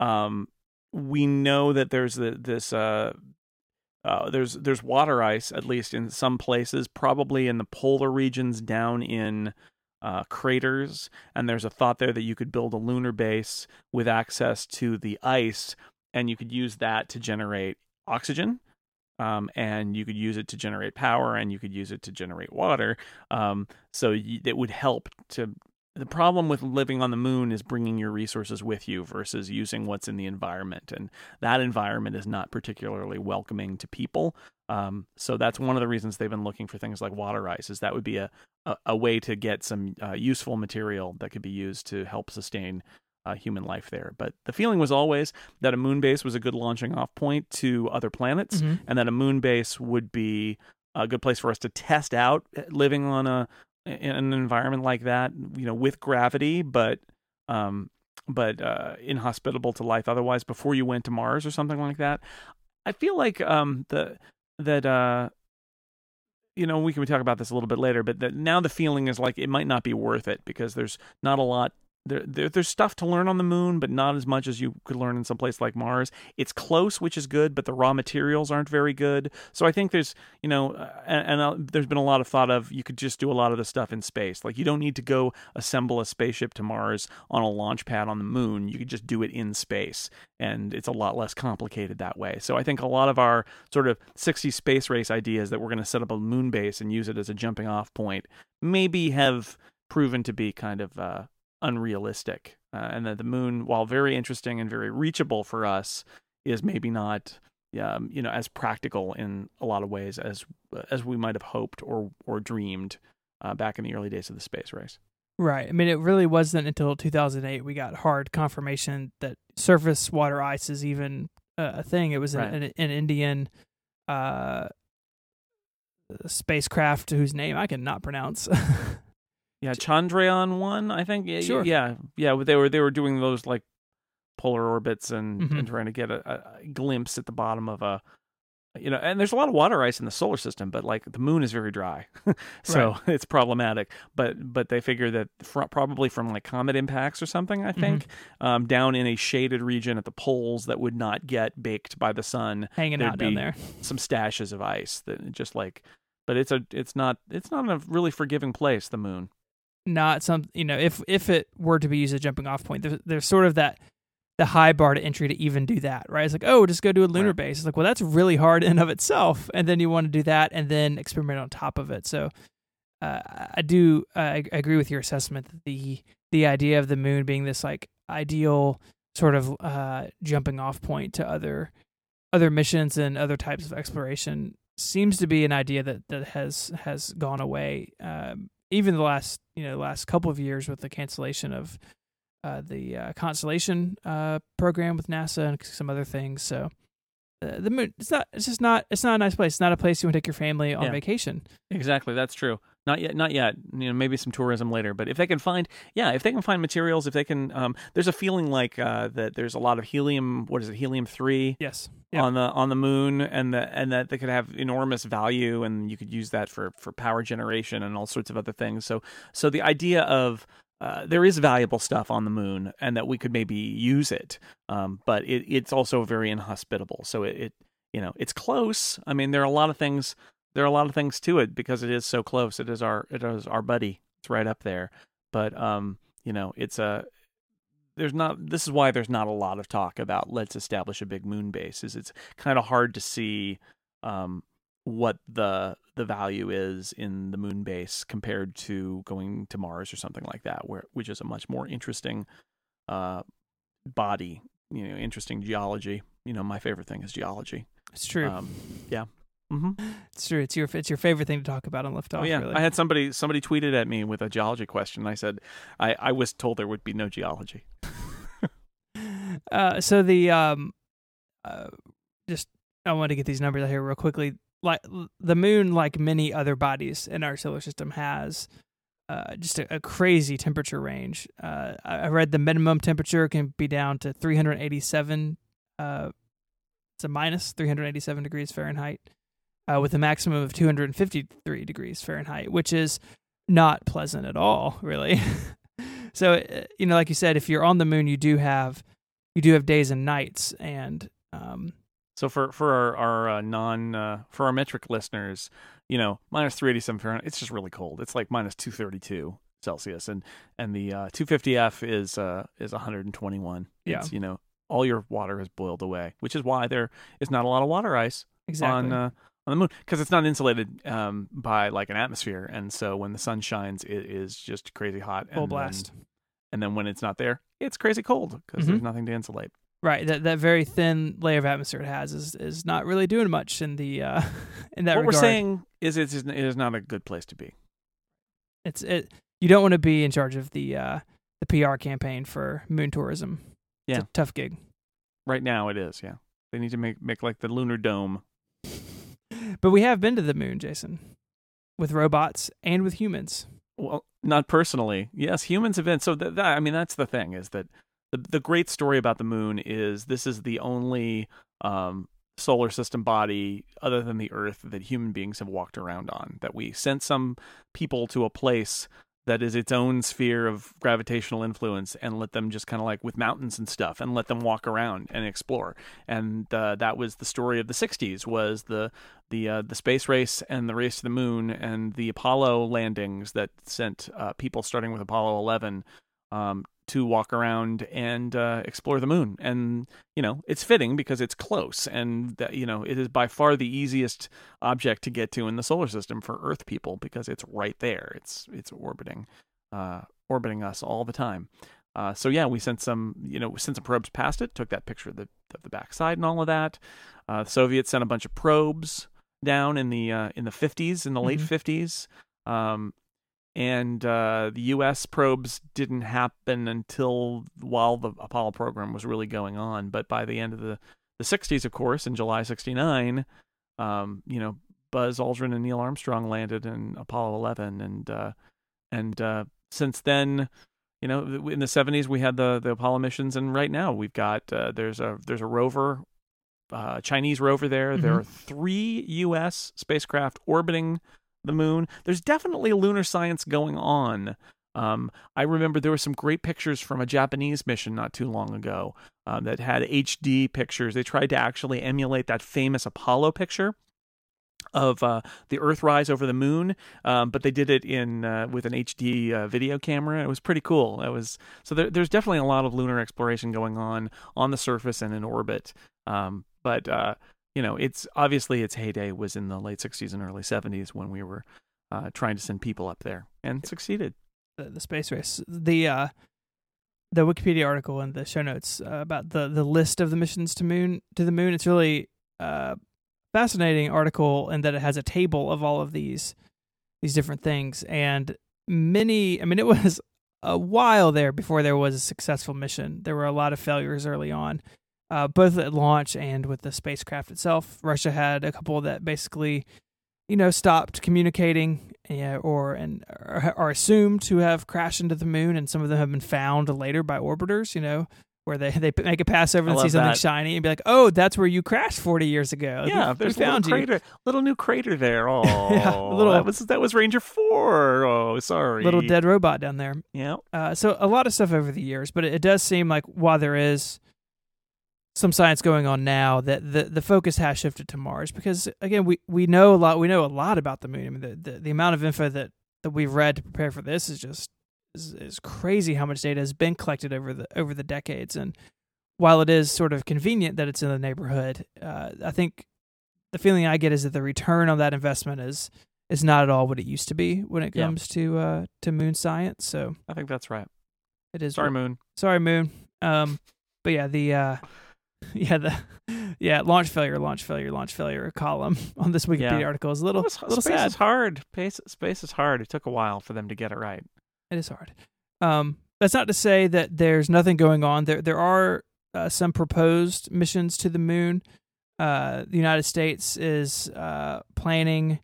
um, we know that there's the, this uh, uh, there's there's water ice at least in some places, probably in the polar regions down in uh, craters, and there's a thought there that you could build a lunar base with access to the ice, and you could use that to generate oxygen um, and you could use it to generate power and you could use it to generate water. Um, so y- it would help to. The problem with living on the moon is bringing your resources with you versus using what's in the environment, and that environment is not particularly welcoming to people. Um, so that's one of the reasons they've been looking for things like water ice. Is that would be a a, a way to get some uh, useful material that could be used to help sustain uh, human life there. But the feeling was always that a moon base was a good launching off point to other planets Mhm. and that a moon base would be a good place for us to test out uh, living on a in an environment like that, you know, with gravity, but um, but uh, inhospitable to life otherwise. Before you went to Mars or something like that, I feel like um the that uh you know we can talk about this a little bit later, but that now the feeling is like it might not be worth it because there's not a lot there, there, there's stuff to learn on the moon, but not as much as you could learn in some place like Mars. It's close, which is good, but the raw materials aren't very good. So I think there's, you know, uh, and, and uh, there's been a lot of thought of you could just do a lot of the stuff in space. Like you don't need to go assemble a spaceship to Mars on a launch pad on the moon. You could just do it in space, and it's a lot less complicated that way. So I think a lot of our sort of 60 space race ideas that we're going to set up a moon base and use it as a jumping off point maybe have proven to be kind of uh, unrealistic, uh, and that the moon, while very interesting and very reachable for us, is maybe not, um, you know, as practical in a lot of ways as as we might have hoped or or dreamed uh, back in the early days of the space race. Right. I mean, it really wasn't until 2008 we got hard confirmation that surface water ice is even a thing. It was right. an, an, Indian uh, spacecraft whose name I cannot pronounce. Yeah, Chandrayaan one, I think. Yeah, sure. Yeah, yeah. They were they were doing those like polar orbits and, mm-hmm. and trying to get a, a, glimpse at the bottom of a you know and there's a lot of water ice in the solar system but like the moon is very dry so right. it's problematic but but they figure that fr- probably from like comet impacts or something i think mm-hmm. um, down in a shaded region at the poles that would not get baked by the sun hanging out down there some stashes of ice that just like but it's a it's not it's not a really forgiving place the moon not some you know if if it were to be used as a jumping off point there's, there's sort of that the high bar to entry to even do that right? It's like oh just go do a lunar right. base. It's like well that's really hard in of itself and then you want to do that and then experiment on top of it. So uh, i do uh, I agree with your assessment that the the idea of the moon being this like ideal sort of uh, jumping off point to other other missions and other types of exploration seems to be an idea that that has has gone away um, even the last you know last couple of years with the cancellation of uh, the uh, Constellation uh, program with NASA and some other things. So uh, the moon it's not it's just not it's not a nice place. It's not a place you want to take your family on yeah. vacation. Exactly, that's true. Not yet, not yet. You know, maybe some tourism later. But if they can find, yeah, if they can find materials, if they can, um, there's a feeling like uh, that there's a lot of helium. What is it, helium three? Yes. Yep. On the on the moon, and the and that they could have enormous value, and you could use that for for power generation and all sorts of other things. So so the idea of uh, there is valuable stuff on the moon, and that we could maybe use it, um, but it, it's also very inhospitable. So it, it, you know, it's close. I mean, there are a lot of things there are a lot of things to it because it is so close. It is our it is our buddy. It's right up there. But um, you know, it's a there's not this is why there's not a lot of talk about let's establish a big moon base. Is it's kind of hard to see um what the the value is in the moon base compared to going to Mars or something like that, where which is a much more interesting uh body, you know, interesting geology. You know, my favorite thing is geology. It's true. Um, yeah. Mm-hmm. It's true. It's your it's your favorite thing to talk about on Liftoff. Oh yeah, really. I had somebody somebody tweeted at me with a geology question. I said I I was told there would be no geology. uh, so the um, uh, just I want to get these numbers out here real quickly. Like the moon, like many other bodies in our solar system, has uh, just a, a, crazy temperature range. Uh, I read the minimum temperature can be down to 387. Uh, it's a minus 387 degrees Fahrenheit uh, with a maximum of 253 degrees Fahrenheit, which is not pleasant at all, really. so, uh, you know, like you said, if you're on the moon, you do have you do have days and nights, and um, so for for our, our uh, non uh, for our metric listeners, you know, minus 387 Fahrenheit, it's just really cold. It's like minus 232 Celsius, and and the uh, 250F is uh is 121. Yeah, it's, you know, all your water has boiled away, which is why there is not a lot of water ice exactly. on uh, on the moon because it's not insulated um, by like an atmosphere, and so when the sun shines, it is just crazy hot. Full blast. Then, and then when it's not there, it's crazy cold because mm-hmm. there's nothing to insulate. Right, that that very thin layer of atmosphere it has is is not really doing much in the uh, in that. Regard. What regard. we're saying is it's it is not a good place to be. It's it. You don't want to be in charge of the uh, the PR campaign for moon tourism. Yeah, tough gig. Right now, it is. Yeah, they need to make make like the lunar dome but we have been to the moon, Jason, with robots and with humans. Well, not personally. Yes, humans have been. So that, I mean, that's the thing is that the the great story about the moon is this is the only um, solar system body other than the Earth that human beings have walked around on. That we sent some people to a place that is its own sphere of gravitational influence and let them just kind of like with mountains and stuff and let them walk around and explore. And uh, that was the story of the 60s was the the uh, the space race and the race to the moon and the Apollo landings that sent uh, people starting with Apollo 11 um, to walk around and uh, explore the moon. And you know, it's fitting because it's close, and that you know, it is by far the easiest object to get to in the solar system for Earth people because it's right there. It's it's orbiting, uh, orbiting us all the time. Uh, so yeah, we sent some, you know, sent some probes past it, took that picture of the of the backside and all of that. Uh, the Soviets sent a bunch of probes down in the uh, in the 50s, in the late Mhm. 50s. Um, and uh, the U.S. probes didn't happen until while the Apollo program was really going on. But by the end of the, the 60s, of course, in July 69, um, you know, Buzz Aldrin and Neil Armstrong landed in Apollo 11. And, uh, and uh, since then, you know, in the 70s, we had the, the Apollo missions. And right now we've got, uh, there's a, there's a rover, uh, Chinese rover there. There Mhm. are three U.S. spacecraft orbiting the moon. There's definitely lunar science going on. Um, I remember there were some great pictures from a Japanese mission not too long ago um, that had HD pictures. They tried to actually emulate that famous Apollo picture of uh, the Earthrise over the moon, um, but they did it in uh, with an HD uh, video camera. It was pretty cool. It was so there, there's definitely a lot of lunar exploration going on on the surface and in orbit. Um, but uh, you know, it's obviously its heyday was in the late 60s and early 70s when we were uh, trying to send people up there and succeeded. the, the space race. The uh, the Wikipedia article and the show notes uh, about the the list of the missions to moon to the moon. It's really uh, fascinating article in that it has a table of all of these these different things and many. I mean, it was a while there before there was a successful mission. There were a lot of failures early on. Uh, both at launch and with the spacecraft itself, Russia had a couple that basically you know, stopped communicating, yeah, or and are, assumed to have crashed into the moon, and some of them have been found later by orbiters. You know, where they they make a pass over and see something that. shiny and be like, "Oh, that's where you crashed forty years ago." yeah, we, there's we a little found you." crater, little new crater there. Oh, Yeah, little- that was that was Ranger Four. Oh, sorry, Little dead robot down there. Yeah, Uh, so a lot of stuff over the years, but it, it does seem like while there is some science going on now, that the the focus has shifted to Mars because again, we, we know a lot. We know a lot about the moon. I mean, the, the, the amount of info that, that we've read to prepare for this is just is, is crazy. How much data has been collected over the over the decades, and while it is sort of convenient that it's in the neighborhood, uh, I think the feeling I get is that the return on that investment is is not at all what it used to be when it Yeah. comes to uh, to moon science. So I think that's right. it is Sorry, Moon. sorry moon um but yeah the uh yeah the yeah launch failure launch failure launch failure column on this wikipedia Yeah. article is a little It was- little space sad is hard. Space, space is hard. It took a while for them to get it right. it is hard um that's not to say that there's nothing going on there there are uh, some proposed missions to the moon uh the united states is uh planning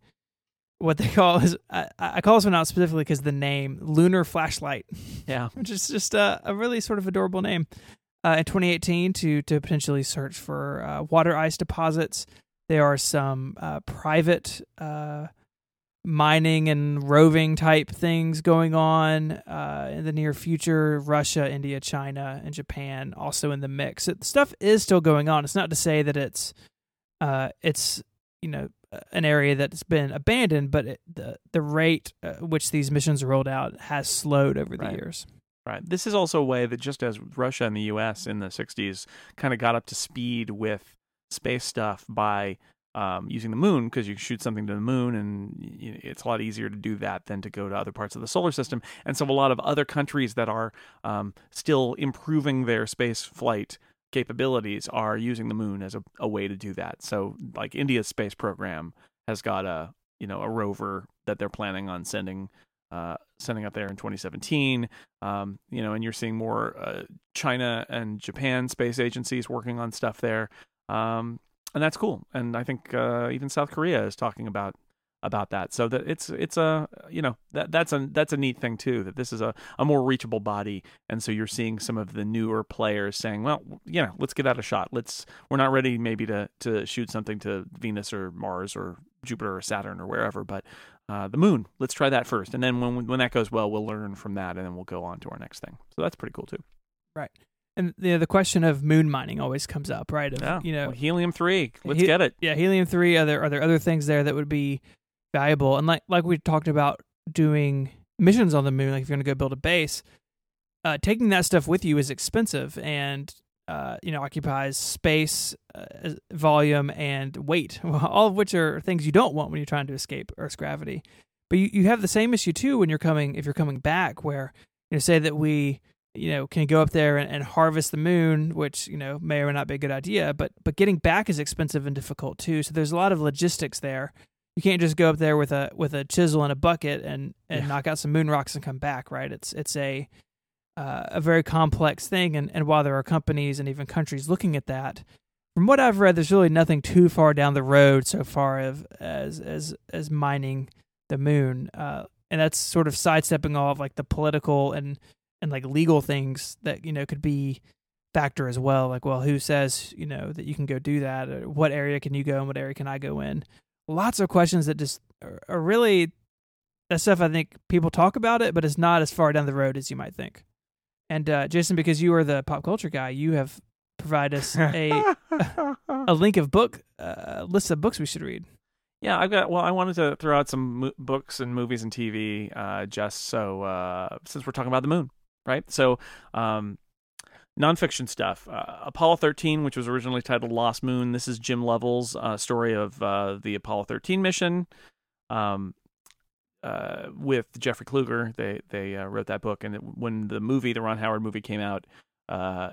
what they call is I, I call this one out specifically because the name lunar flashlight Yeah, which is just a, a really sort of adorable name. Uh, in 2018, to to potentially search for uh, water ice deposits, there are some uh, private uh, mining and roving type things going on uh, in the near future. Russia, India, China, and Japan also in the mix. It, stuff is still going on. It's not to say that it's uh, it's you know an area that's been abandoned, but it, the the rate at which these missions are rolled out has slowed over the Right. years. Right. This is also a way that just as Russia and the U.S. in the '60s kind of got up to speed with space stuff by um, using the moon because you shoot something to the moon and it's a lot easier to do that than to go to other parts of the solar system. And so a lot of other countries that are um, still improving their space flight capabilities are using the moon as a, a way to do that. So like India's space program has got a you know a rover that they're planning on sending uh, sending up there in 2017. Um, you know, and you're seeing more uh, China and Japan space agencies working on stuff there, um, and that's cool. And I think uh, even South Korea is talking about about that. So that it's it's a you know that that's a that's a neat thing too. That this is a, a more reachable body, and so you're seeing some of the newer players saying, well, you know, let's give that a shot. Let's we're not ready maybe to to shoot something to Venus or Mars or Jupiter or Saturn or wherever. But uh, the moon, let's try that first, and then when when that goes well, we'll learn from that, and then we'll go on to our next thing. So that's pretty cool too. Right. And know, the question of moon mining always comes up, right? Of, Yeah. You know, Well, helium three, let's He- get it. yeah, helium three. Are there are there other things there that would be valuable? And like like we talked about doing missions on the moon, like if you're going to go build a base, uh, taking that stuff with you is expensive and uh, you know occupies space, uh, volume, and weight, all of which are things you don't want when you're trying to escape Earth's gravity. But you, you have the same issue too when you're coming if you're coming back, where you know say that we you know can go up there and, and harvest the moon, which you know may or may not be a good idea, but but getting back is expensive and difficult too. So there's a lot of logistics there. You can't just go up there with a with a chisel and a bucket and and Yeah. knock out some moon rocks and come back, right? It's it's a uh, a very complex thing, and and while there are companies and even countries looking at that, from what I've read, there's really nothing too far down the road so far of as as as mining the moon, uh, and that's sort of sidestepping all of like the political and and like legal things that you know could be factor as well. Like, well, who says you know that you can go do that? Or what area can you go and what area can I go in? Lots of questions that just are, are really that stuff. I think people talk about it, but it's not as far down the road as you might think. And uh, Jason, because you are the pop culture guy, you have provided us a a link of book uh, list of books we should read. Yeah, I've got. Well, I wanted to throw out some mo- books and movies and TV, uh, just so uh, since we're talking about the moon, right? So, um, nonfiction stuff. Uh, Apollo 13, which was originally titled Lost Moon. This is Jim Lovell's uh, story of uh, the Apollo 13 mission. Um, uh, with Jeffrey Kluger, they they uh, wrote that book, and it, when the movie, the Ron Howard movie, came out, uh,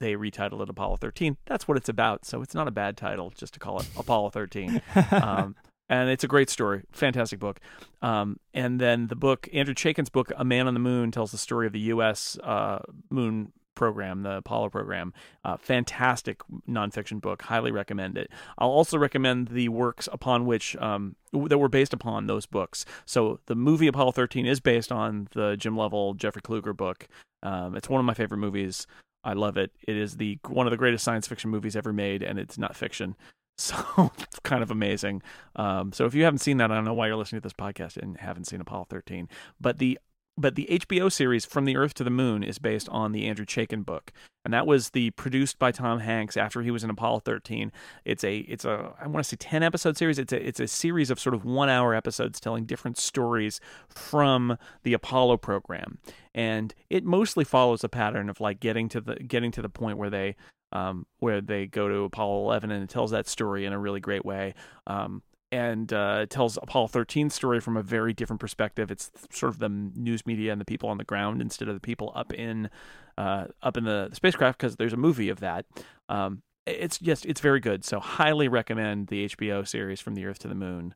they retitled it Apollo 13. That's what it's about, so it's not a bad title just to call it Apollo 13 um, and it's a great story, fantastic book. Um, and then the book, Andrew Chaikin's book, A Man on the Moon, tells the story of the U.S. Uh, moon program, the Apollo program. Uh, fantastic nonfiction book, highly recommend it. I'll also recommend the works upon which um, that were based upon those books. So the movie Apollo 13 is based on the Jim Lovell, Jeffrey Kluger book. Um, it's one of my favorite movies. I love it. It is the one of the greatest science fiction movies ever made, and it's not fiction. So it's kind of amazing. Um, so if you haven't seen that, I don't know why you're listening to this podcast and haven't seen Apollo 13. But the but the HBO series From the Earth to the Moon is based on the Andrew Chaikin book, and that was the produced by Tom Hanks after he was in Apollo 13. It's a it's a I want to say 10 episode series. It's a it's a series of sort of one hour episodes telling different stories from the Apollo program, and it mostly follows a pattern of like getting to the getting to the point where they um, where they go to Apollo 11 and it tells that story in a really great way. Um, and uh, tells Apollo 13's story from a very different perspective. It's sort of the news media and the people on the ground instead of the people up in uh, up in the spacecraft because there's a movie of that. Um, it's just it's very good. So highly recommend the HBO series from the Earth to the Moon.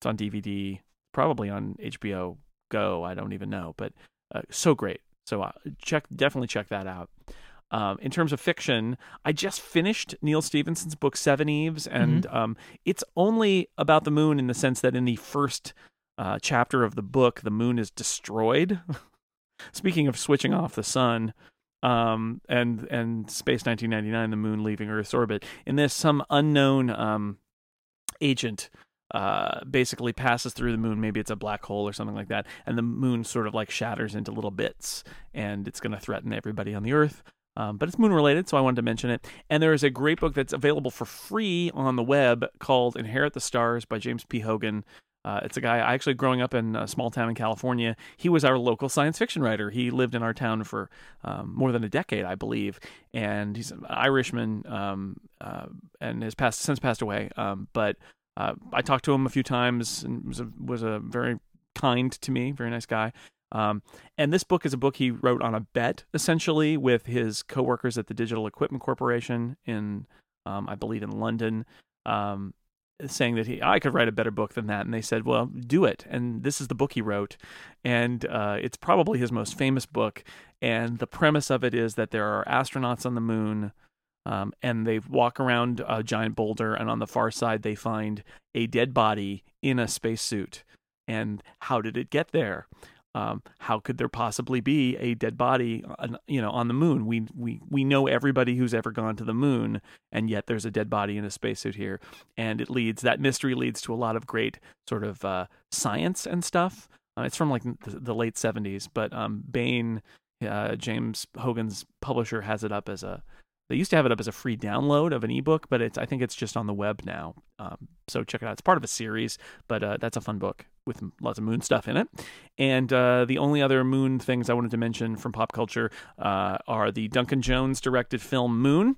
It's on DVD, probably on HBO Go. I don't even know, but uh, so great. So uh, check definitely check that out. Um, in terms of fiction, I just finished Neal Stephenson's book Seveneves, and um, it's only about the moon in the sense that in the first uh, chapter of the book, the moon is destroyed. Speaking of switching off the sun, um, and and Space 1999, the moon leaving Earth's orbit. In this, some unknown um, agent uh, basically passes through the moon. Maybe it's a black hole or something like that, and the moon sort of like shatters into little bits, and it's going to threaten everybody on the Earth. Um, but it's moon related, so I wanted to mention it. And there is a great book that's available for free on the web called Inherit the Stars by James P. Hogan. Uh, it's a guy I actually growing up in a small town in California. He was our local science fiction writer. He lived in our town for um, more than a decade, I believe, and he's an Irishman um, uh, and has passed since passed away. Um, but uh, I talked to him a few times and was a, was a very kind to me, very nice guy. Um, and this book is a book he wrote on a bet, essentially, with his coworkers at the Digital Equipment Corporation in, um, I believe, in London, um, saying that he I could write a better book than that. And they said, "Well, do it." And this is the book he wrote, and uh, it's probably his most famous book. And the premise of it is that there are astronauts on the moon. Um, and they walk around a giant boulder, and on the far side, they find a dead body in a spacesuit. And how did it get there? Um, how could there possibly be a dead body, on, you know, on the moon? We we we know everybody who's ever gone to the moon, and yet there's a dead body in a spacesuit here, and it leads that mystery leads to a lot of great sort of uh, science and stuff. Uh, it's from like the, the late '70s, but um, Baen, uh, James Hogan's publisher, has it up as a they used to have it up as a free download of an ebook, but it's I think it's just on the web now. Um, so check it out. It's part of a series, but uh, that's a fun book with lots of moon stuff in it. And uh, the only other moon things I wanted to mention from pop culture uh, are the Duncan Jones directed film Moon,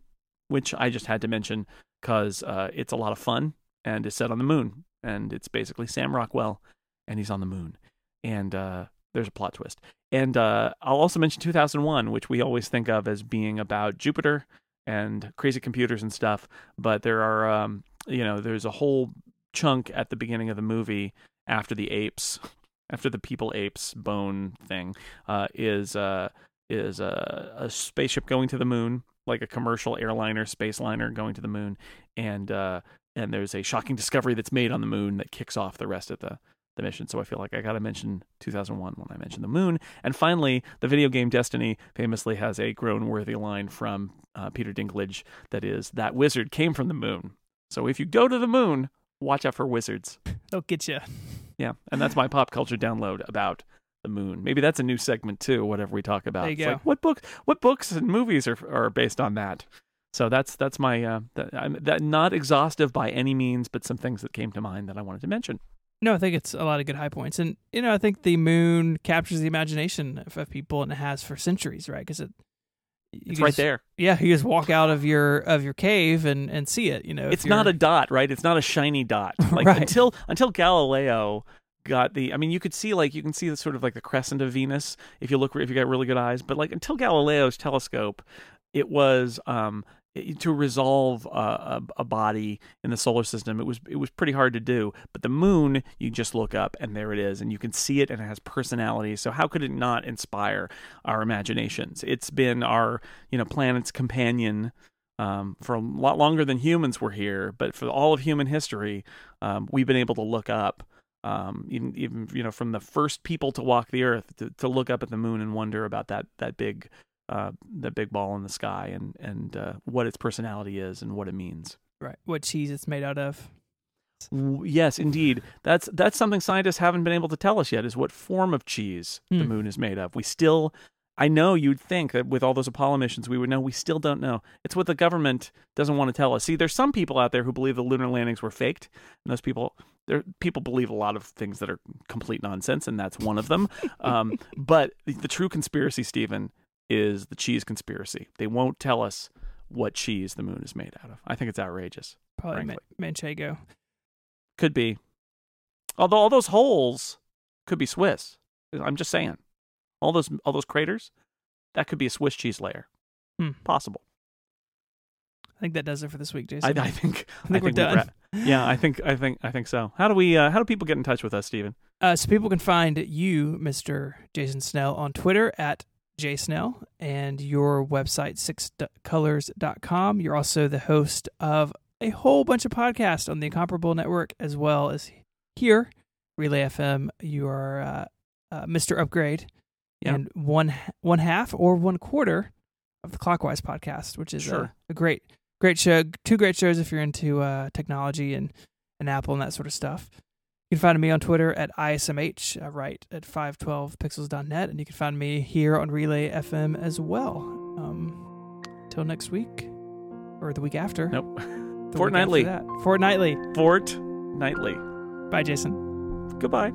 which I just had to mention because uh, it's a lot of fun and is set on the moon, and it's basically Sam Rockwell, and he's on the moon, and uh, there's a plot twist. And uh, I'll also mention 2001, which we always think of as being about Jupiter and crazy computers and stuff. But there are, um, you know, there's a whole chunk at the beginning of the movie after the apes, after the people apes bone thing, uh, is uh, is a, a spaceship going to the moon, like a commercial airliner, space liner going to the moon, and uh, and there's a shocking discovery that's made on the moon that kicks off the rest of the the mission. So I feel like I got to mention 2001 when I mention the moon. And finally, the video game Destiny famously has a groan worthy line from uh, Peter Dinklage that is, that wizard came from the moon. So if you go to the moon, watch out for wizards. They'll get you. Yeah. And that's my pop culture download about the moon. Maybe that's a new segment too, whatever we talk about. There you it's go. like, what book, what books and movies are, are based on that? So that's that's my uh, that, I'm, that not exhaustive by any means, but some things that came to mind that I wanted to mention. No, I think it's a lot of good high points, and you know, I think the moon captures the imagination of, of people, and it has for centuries, right? Because it, It's right just- there. Yeah, you just walk out of your of your cave and and see it. You know, it's not a dot, right? It's not a shiny dot. Like Right. until until Galileo got the I mean you could see like you can see the sort of like the crescent of Venus if you look if you got really good eyes, but like until Galileo's telescope, it was um to resolve a, a, body in the solar system it was it was pretty hard to do. But the moon you just look up and there it is and you can see it and it has personality so how could it not inspire our imaginations? It's been our you know planet's companion um, for a lot longer than humans were here, but for all of human history, um, we've been able to look up, um, even, even you know, from the first people to walk the earth, to, to look up at the moon and wonder about that that big, uh, that big ball in the sky and and uh, what its personality is and what it means. right what cheese it's made out of. Yes, indeed. That's that's something scientists haven't been able to tell us yet. Is what form of cheese the Hmm. moon is made of. We still, I know you'd think that with all those Apollo missions we would know. We still don't know. It's what the government doesn't want to tell us. See, there's some people out there who believe the lunar landings were faked, and those people, there people believe a lot of things that are complete nonsense, and that's one of them. um, but the, the true conspiracy, Stephen, is the cheese conspiracy. They won't tell us what cheese the moon is made out of. I think it's outrageous. Probably Ma- Manchego. Could be. Although all those holes could be Swiss. I'm just saying. All those all those craters, that could be a Swiss cheese layer. Hmm. Possible. I think that does it for this week, I, Jason. I think. I think we're done. ra- yeah, I think. I think. I think so. How do we? Uh, how do people get in touch with us, Stephen? Uh, so people can find you, Mr. Jason Snell, on Twitter at jsnell and your website, sixcolors.com. You're also the host of a whole bunch of podcasts on the Incomparable Network, as well as here, Relay FM. You are uh, uh, Mr. Upgrade Yeah. and one one half or one quarter of the Clockwise podcast, which is Sure. a, a great, great show. Two great shows if you're into uh, technology and, and Apple and that sort of stuff. You can find me on Twitter at ISMH, uh, right at 512pixels.net, and you can find me here on Relay FM as well. Um, till next week, or the week after. Nope. Fortnightly. after that. Fortnightly. Fort Bye, Jason. Goodbye.